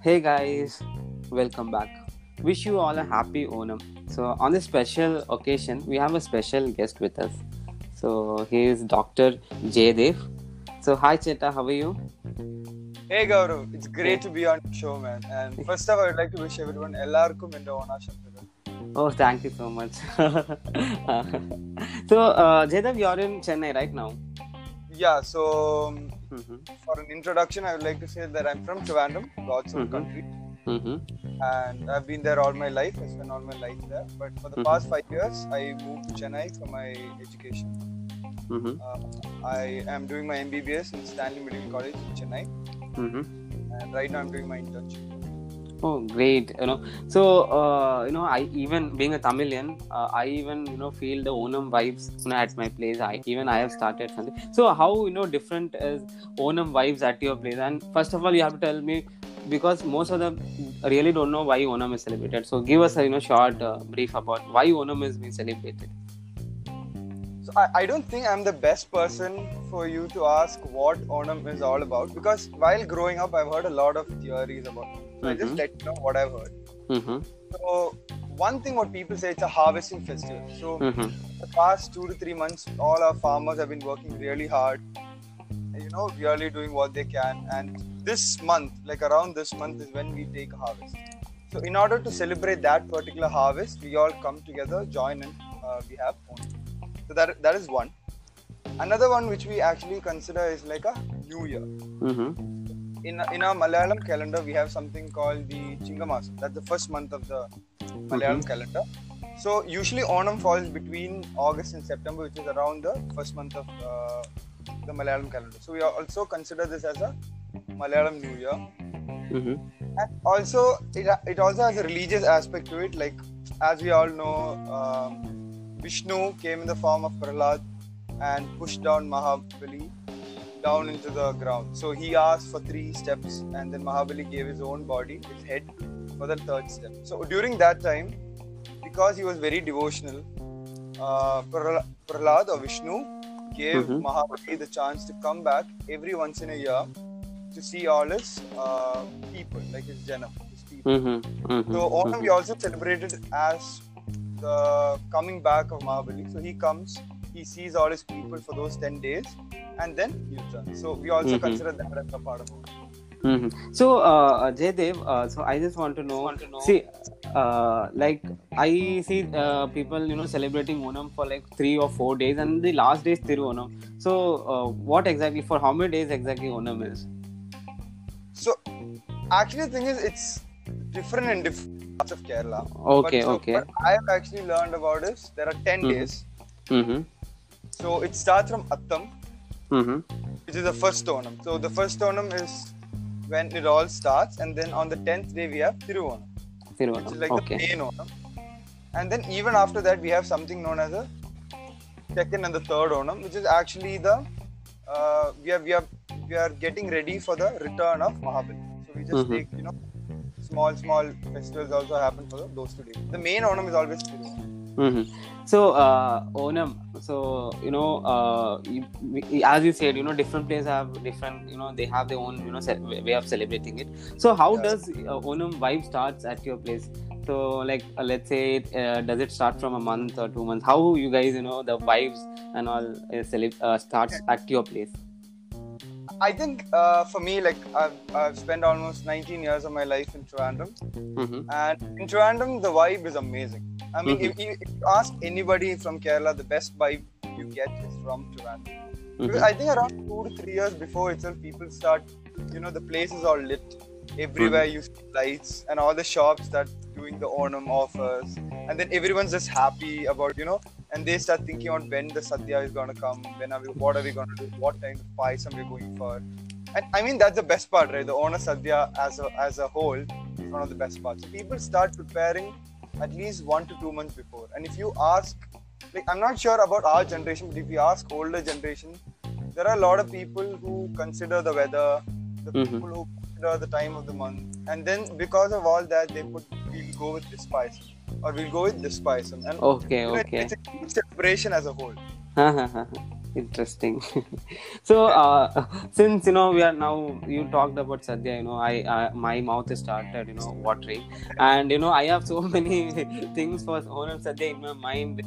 Hey guys, welcome back. Wish you all a happy Onam. So, on this special occasion, we have a special guest with us. So, he is Dr. Jaydev. So, hi Cheta, how are you? Hey Gaurav, it's great to be on the show, man. And first off, I would like to wish everyone എല്ലാവർക്കും എൻ്റെ ഓണാശംസകൾ Oh, thank you so much. so, uh, Jaydev, you're in Chennai right now. Yeah, so um, Mm-hmm. for an introduction, I would like to say that I'm from Trivandrum, God's own Mhm. country, Mm-hmm. and I've been there all my life. I spent all my life there. But for the Mhm. past five years, I moved to Chennai for my education. Mm-hmm. Uh, I am doing my MBBS in Stanley Medical College in Chennai, Mm-hmm. and right now I'm doing my internship. Oh, great! You know, so uh, you know, I even being a Tamilian, uh, I even you know feel the Onam vibes you know, at my place. I even I have started something. So how you know different is Onam vibes at your place? And first of all, you have to tell me because most of them really don't know why Onam is celebrated. So give us a you know short uh, brief about why Onam is being celebrated. So I, I don't think I'm the best person for you to ask what Onam is all about because while growing up, I've heard a lot of theories about it. So I just Mhm. let you know what I've heard. Mm-hmm. So one thing what people say it's a harvesting festival. So Mm-hmm. the past two to three months, all our farmers have been working really hard. You know, really doing what they can. And this month, like around this month, is when we take a harvest. So in order to celebrate that particular harvest, we all come together, join in. Uh, we have. So that that is one. Another one which we actually consider is like a New Year. Mm-hmm. In in our Malayalam calendar, we have something called the Chingamasam. That's the first month of the Malayalam calendar. So usually Onam falls between August and September, which is around the first month of uh, the Malayalam calendar. So we also consider this as a Malayalam New Year. Mm-hmm. And also, it, it also has a religious aspect to it. Like, as we all know, um, Vishnu came in the form of Prahlad and pushed down Mahabali down into the ground. So he asked for three steps, and then Mahabali gave his own body, his head, for the third step. So during that time, because he was very devotional, uh, Prahla- Prahlad or Vishnu gave Mhm. Mahabali the chance to come back every once in a year to see all his uh, people, like his Jana, his people. Mm-hmm. Mm-hmm. So Onam we also celebrated as the coming back of Mahabali. So he comes, he sees all his people for those 10 days, and then he returns. So we also Mhm. consider that as a part of Onam. Mm-hmm. So, uh, Jaydev, uh, so I just want to know. See, uh, like I see uh, people, you know, celebrating Onam for like three or four days, and the last day is Thiru Onam. So, uh, what exactly for how many days exactly Onam is? So actually, the thing is, it's different in different parts of Kerala. Okay, But so okay. What I have actually learned about is there are 10 Mhm. days. Mm-hmm. So it starts from Attam, Mm-hmm. which is the first Onam. So the first Onam is when it all starts, and then on the 10th day we have Thiruvanam. Thiru which is like Okay. the main Onam. And then even after that, we have something known as a second and the third Onam, which is actually the uh, we are we are we are getting ready for the return of Mahabali. So we just Mhm. take you know small small festivals also happen for those two days. The main Onam is always Thiruvanam. Mm-hmm. So, uh, Onam. So, you know, uh, as you said, you know, different places have different, you know, they have their own, you know, way of celebrating it. So, how Yeah. does uh, Onam vibe starts at your place? So, like, uh, let's say, uh, does it start from a month or two months? How you guys, you know, the vibes and all uh, uh, starts at your place? I think uh, for me, like I've, I've spent almost 19 years of my life in Trivandrum, Mm-hmm. and in Trivandrum the vibe is amazing. I mean, Mhm. if, you- if you ask anybody from Kerala, the best vibe you get is from Trivandrum. Mm-hmm. I think around two to three years before itself, people start, you know, the place is all lit. Everywhere you see lights and all the shops that doing the Onam offers, and then everyone's just happy about, you know, and they start thinking on when the Sadhya is gonna come, when are we, what are we gonna do, what kind of pies are we going for, and I mean that's the best part, right? The Onam Sadhya as a as a whole is one of the best parts. People start preparing at least one to two months before, and if you ask, like I'm not sure about our generation, but if you ask older generation, there are a lot of people who consider the weather, the Mhm. people who consider the time of the month, and then because of all that, they put we'll go with this spice or we'll go with this spice, and Okay, you know, okay. it's a celebration as a whole. interesting. So uh, since you know we are now you talked about sadhya you know i uh, my mouth is started you know watering. And you know i have so many things for onam sadhya in my mind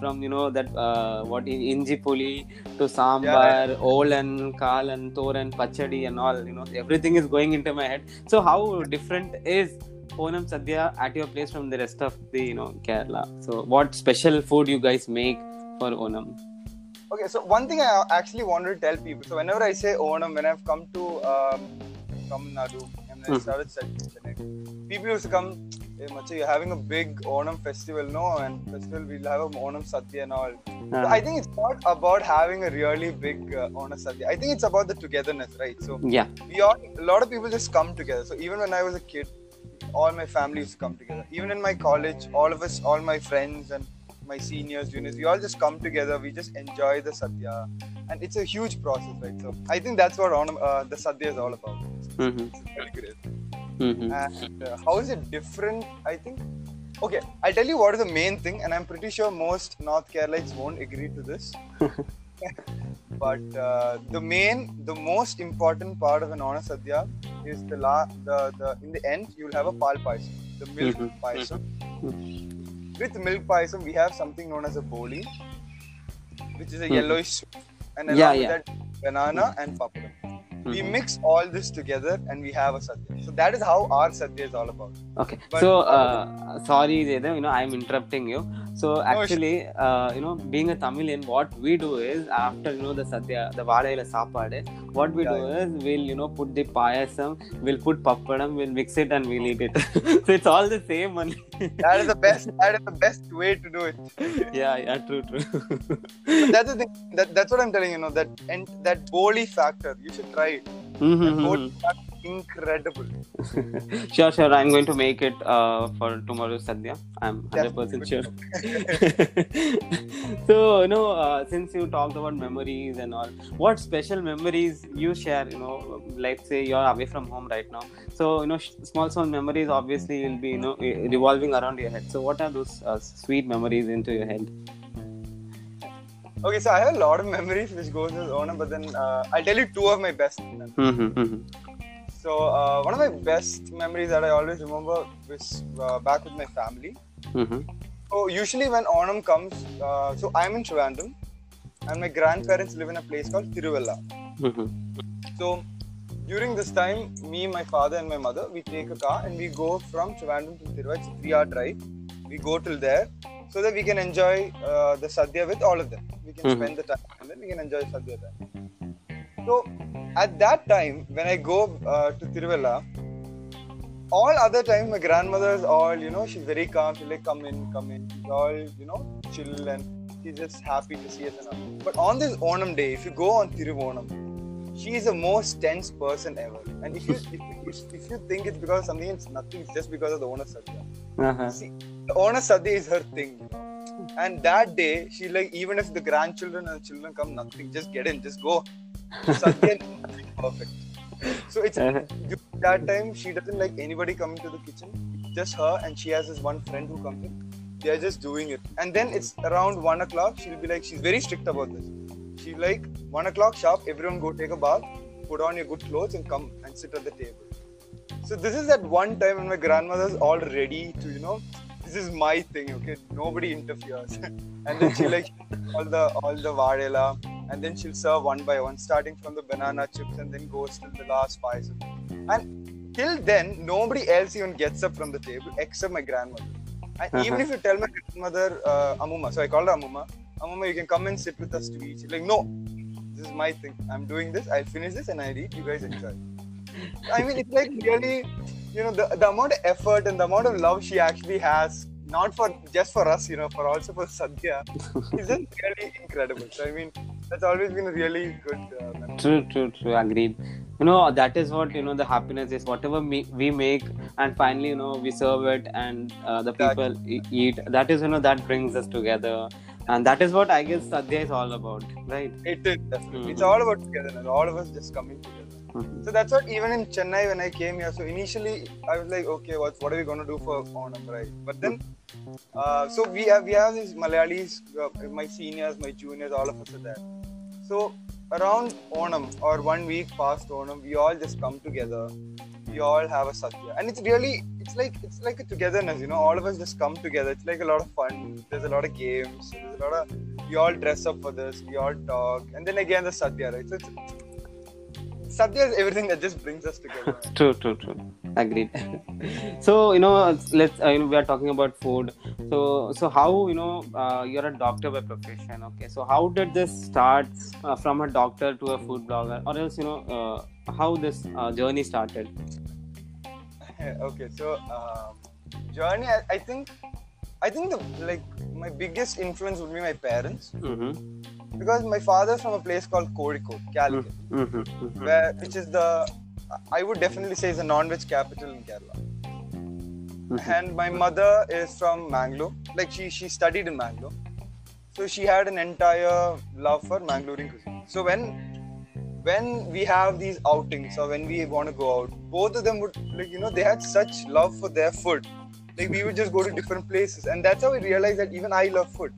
from you know that uh, what inji puli to sambar olan kalan toran pachadi and all you know everything is going into my head. So how different is onam sadhya at your place from the rest of the you know kerala? So what special food you guys make for onam Okay, so one thing I actually wanted to tell people. So whenever I say Onam, when I've come to um, Tamil Nadu and I Mhm. started studying people used to come. Hey, Macha, you're having a big Onam festival, no? And festival we'll have a Onam Sadhya and all. So I think it's not about having a really big uh, Onam Sadhya. I think it's about the togetherness, right? So yeah we all, a lot of people just come together. So even when I was a kid, all my family used to come together. Even in my college, all of us, all my friends and my seniors, juniors, we all just come together. We just enjoy the sadhya, and it's a huge process, right? So I think that's what uh, the sadhya is all about. Mhm. It's really great. Mhm. And uh, how is it different? I think. Okay, I'll tell you what is the main thing, and I'm pretty sure most North Keralites won't agree to this. but uh, the main, the most important part of an Ona Sadhya is the la, the, the in the end you'll have a pal payasam, the milk payasam. With milk payasam, we have something known as a boli, which is a Mhm. yellowish soup, and along Yeah, with that banana and papadam. We Mhm. mix all this together and we have a sadhya. So that is how our sadhya is all about. Okay. But- so uh, sorry, you know I'm interrupting you. So actually, uh, you know, being a Tamilian, what we do is after you know the sadhya, the vaadaila saapade, what we Yeah, do is we'll you know put the payasam, we'll put pappadam, we'll mix it and we'll eat it. so it's all the same only. That is the best. That is the best way to do it. yeah, yeah, true, true. That's the thing. That, that's what I'm telling you. Know that and that boli factor. You should try it. Mhm, mhm. factor, incredible. sure, sure. I'm going to make it uh, for tomorrow's sadhya. I'm 100% sure. so you know uh, since you talked about memories and all what special memories you share you know let's say you're away from home right now so you know small small memories obviously will be you know revolving around your head so what are those uh, sweet memories into your head Okay, so I have a lot of memories which goes Onam, but then uh, I'll tell you two of my best. mm-hmm, mm-hmm. So uh, one of my best memories that I always remember was uh, back with my family. Mm-hmm. So usually when Onam comes, uh, so I'm in Trivandrum, and my grandparents live in a place called Tiruvalla. Mm-hmm. So during this time, me, my father, and my mother, we take a car and we go from Trivandrum to Tiruvalla. It's a three-hour drive. We go till there so that we can enjoy uh, the sadhya with all of them. We can Mhm. spend the time and then we can enjoy sadhya there. So at that time, when I go uh, to Tiruvalla, all other times my grandmother is all you know she's very calm. She's like come in, come in. She's all you know chill and she's just happy to see us and all. But on this Onam day, if you go on Tiruvonam, she is the most tense person ever. And if you if, if, if you think it's because of something, it's nothing. It's just because of the Ona Sadhya. Uh-huh. See, the Ona Sadhya is her thing. You know? And that day, she like even if the grandchildren and children come, nothing. Just get in, just go. Perfect. So it's Uh-huh. that time she doesn't like anybody coming to the kitchen. It's just her and she has this one friend who comes in. They are just doing it. And then it's around one o'clock. She'll be like, she's very strict about this. She's like, one o'clock sharp. Everyone go take a bath, put on your good clothes, and come and sit at the table. So this is that one time when my grandmother's all ready to, you know, this is my thing, okay? Nobody interferes. and then she like all the all the vadela, and then she'll serve one by one, starting from the banana chips and then goes till the last pies. And till then, nobody else even gets up from the table except my grandmother. And even Uh-huh. if you tell my grandmother, uh, Amuma, so I called her Amuma, Amuma, you can come and sit with us to eat. She's like, no, this is my thing. I'm doing this. I'll finish this and I'll eat. You guys enjoy. I mean, it's like really, you know, the, the amount of effort and the amount of love she actually has, not for just for us, you know, for also for Sadhya, is just really incredible. So, I mean, that's always been a really good uh, memory. True, true, true. Agreed. You know, that is what, you know, the happiness is. Whatever me- we make and finally, you know, we serve it and uh, the people e- eat. That is, you know, that brings us together. And that is what I guess Sadhya is all about, right? It is. Mhm. It's all about togetherness. All of us just coming together. Mhm. So that's what even in Chennai when I came here. So initially I was like, okay, what what are we gonna do for Onam, right? But then, uh, so we have we have these Malayalis, uh, my seniors, my juniors, all of us are there. So around Onam or one week past Onam, we all just come together. We all have a sadhya, and it's really it's like it's like a togetherness. You know, all of us just come together. It's like a lot of fun. There's a lot of games. There's a lot of we all dress up for this. We all talk, and then again the sadhya, right? So it's Sadhya is everything that just brings us together. true, true, true. Agreed. so you know, let's uh, you know, we are talking about food. So so how you know uh, you're a doctor by profession? Okay, so how did this start uh, from a doctor to a food blogger, or else you know uh, how this uh, journey started? okay, so um, journey. I, I think I think the like my biggest influence would be my parents. Mm-hmm because my father's from a place called Kozhikode, Calicut, mm-hmm, mm-hmm. where which is the I would definitely say is a non-veg capital in Kerala. Mm-hmm. And my mother is from Mangalore. Like she she studied in Mangalore, so she had an entire love for Mangalorean cuisine. So when when we have these outings or when we want to go out, both of them would like you know they had such love for their food. Like we would just go to different places, and that's how we realized that even I love food.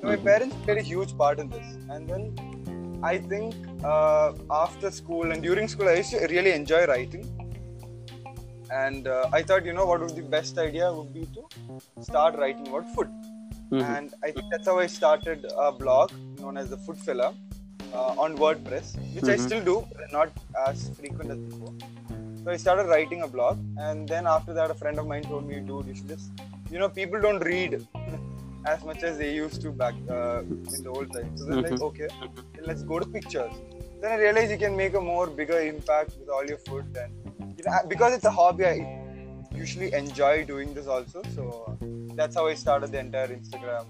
So my parents played a huge part in this. And then I think uh, after school and during school, I used to really enjoy writing. And uh, I thought, you know, what would the best idea would be to start writing about food. Mm-hmm. And I think that's how I started a blog known as the Food Filler uh, on WordPress, which mm-hmm. I still do, but not as frequent as before. So I started writing a blog, and then after that, a friend of mine told me, dude, you should just, you know, people don't read as much as they used to back uh, in the old times. So they're like, mm-hmm. okay, let's go to pictures. Then I realized you can make a more bigger impact with all your food, and you know, because it's a hobby, I usually enjoy doing this also. So that's how I started the entire Instagram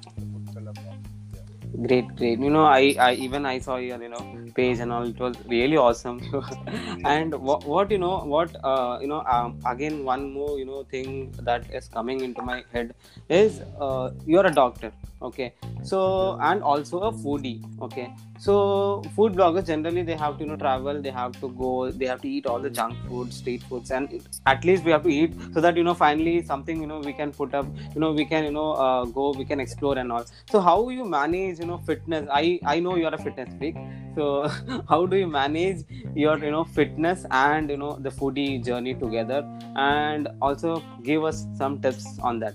great great. You know i i even i saw your you know page and all. It was really awesome. And what, what you know what uh, you know um, again one more you know thing that is coming into my head is uh, you're a doctor okay. So and also a foodie. Okay. So food bloggers generally they have to you know travel they have to go they have to eat all the junk food street foods and at least we have to eat so that you know finally something you know we can put up you know we can you know uh, go we can explore and all. So how you manage you know fitness? I i know you're a fitness freak. So how do you manage your you know fitness and you know the foodie journey together? And also give us some tips on that.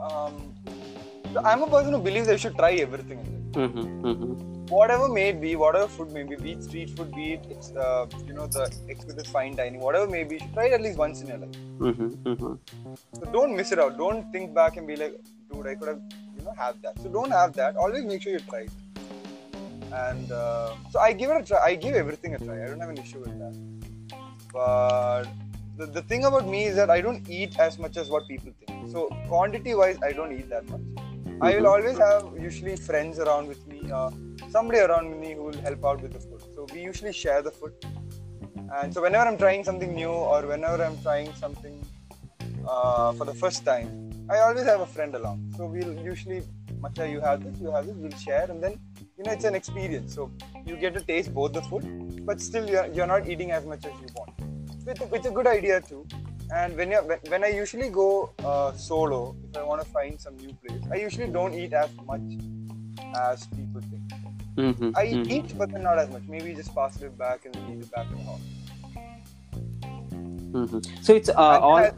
Um I'm a person who believes I should try everything. Mm-hmm, mm-hmm. Whatever may be, whatever food may be, be it street food, be it it's uh, you know the exquisite fine dining, whatever may be, you should try it at least once in your life. Mm-hmm, mm-hmm. so don't miss it out. Don't think back and be like, dude, I could have you know have that. So don't have that. Always make sure you try it. And uh, so I give it a try. I give everything a try. I don't have an issue with that. But the, the thing about me is that I don't eat as much as what people think. So quantity wise, I don't eat that much. I will always have usually friends around with me, uh, somebody around me who will help out with the food. So we usually share the food. And so whenever I'm trying something new or whenever I'm trying something uh, for the first time, I always have a friend along. So we'll usually, Macha, you have this, you have this, we'll share, and then you know it's an experience. So you get to taste both the food, but still you're, you're not eating as much as you want. So it's a, it's a good idea too and when, when, when I usually go uh, solo, if I want to find some new place, I usually don't eat as much as people think. Mm-hmm, I mm-hmm. eat, but not as much. Maybe just pass it back and eat it back the house. Mm-hmm. So it's uh, all. I,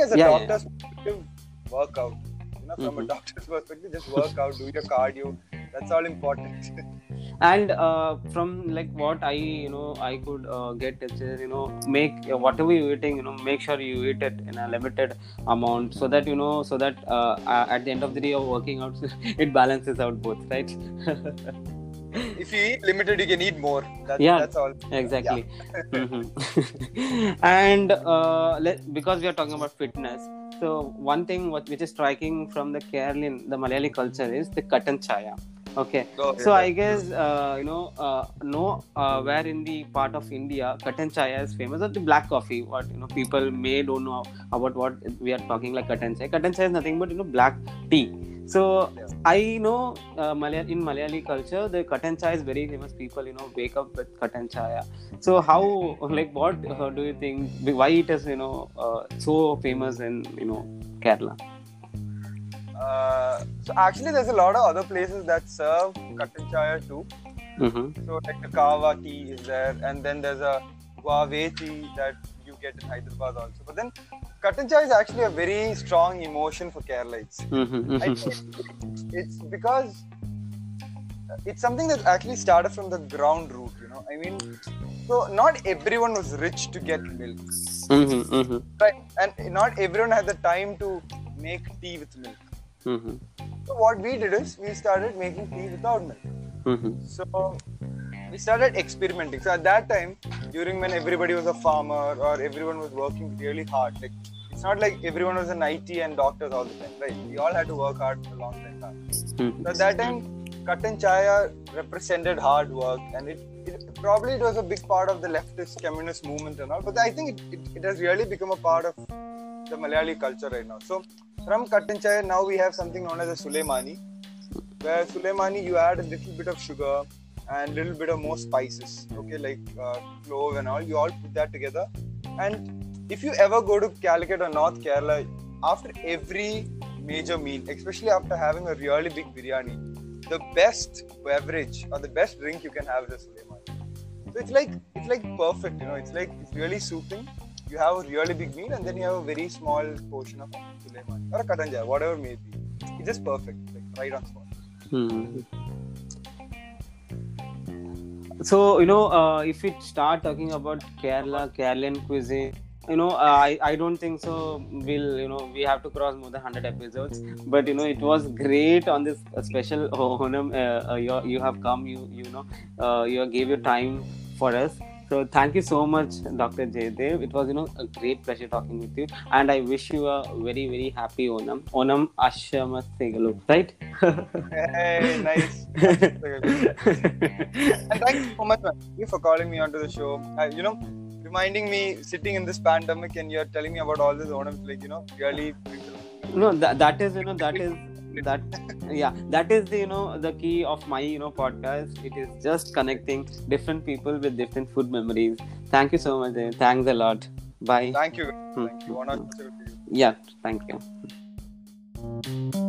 as a yeah, doctor's yeah. perspective, work out. You know, from a mm-hmm. doctor's perspective, just work out, do your cardio. That's all important. and uh, from like what i you know i could uh, get is you know make uh, whatever you're eating you know make sure you eat it in a limited amount so that you know so that uh, at the end of the day of working out it balances out both right if you eat limited you can eat more that's, yeah that's all exactly yeah. mm-hmm. and uh, let, because we are talking about fitness so one thing what, which is striking from the Kerala, the Malayali culture is the katan chaya okay. So i guess uh, you know uh, no uh, where in the part of india katan chai is famous or the black coffee what you know people may don't know about what we are talking like katan chai. Katan chai is nothing but you know black tea. So yeah. i know uh, in malayali culture the katan chai is very famous. People you know wake up with katan chai. so how like what uh, do you think why it is you know uh, so famous in you know kerala uh, so actually, there's a lot of other places that serve katan chaya too. Mm-hmm. So like the kava tea is there, and then there's a guave tea that you get in Hyderabad also. But then Kattan chai is actually a very strong emotion for Keralites. Mm-hmm. Mm-hmm. it's because it's something that actually started from the ground root, you know. I mean, so not everyone was rich to get milk, Mm-hmm. Mm-hmm. right? And not everyone had the time to make tea with milk. Mm-hmm. So what we did is we started making tea without milk. Mm-hmm. So we started experimenting. So at that time, during when everybody was a farmer or everyone was working really hard, like it's not like everyone was an IT and doctors all the time, right? We all had to work hard for a long time. Mm-hmm. So at that time, Kattan Chaya represented hard work, and it, it probably it was a big part of the leftist communist movement and all. But I think it, it, it has really become a part of the Malayali culture right now. So from Kattan Chaya, now we have something known as a Suleimani, where Suleimani you add a little bit of sugar and a little bit of more spices, okay, like uh, clove and all. You all put that together, and if you ever go to Calicut or North Kerala, after every major meal, especially after having a really big biryani, the best beverage or the best drink you can have is a Suleimani. So it's like it's like perfect, you know. It's like it's really soothing. You have a really big meal and then you have a very small portion of Suleimani or a katanja, whatever may be. It's just perfect, like right on spot. Hmm. So you know, uh, if we start talking about Kerala, Kerala cuisine, you know, uh, I I don't think so. We'll you know we have to cross more than hundred episodes, but you know it was great on this special Onam. Uh, uh, you you have come, you you know, uh, you gave your time for us. So thank you so much, Dr. Jaydev. It was you know a great pleasure talking with you, and I wish you a very very happy Onam. Onam Ashama Segalu, right? Hey, nice. and thank you so much, man. You for calling me onto the show. Uh, you know, reminding me sitting in this pandemic and you're telling me about all this Onam, like you know, really. no that, that is you know that is that yeah that is the you know the key of my you know podcast it is just connecting different people with different food memories thank you so much thanks a lot bye Thank you. Hmm. Thank you. One or two. yeah thank you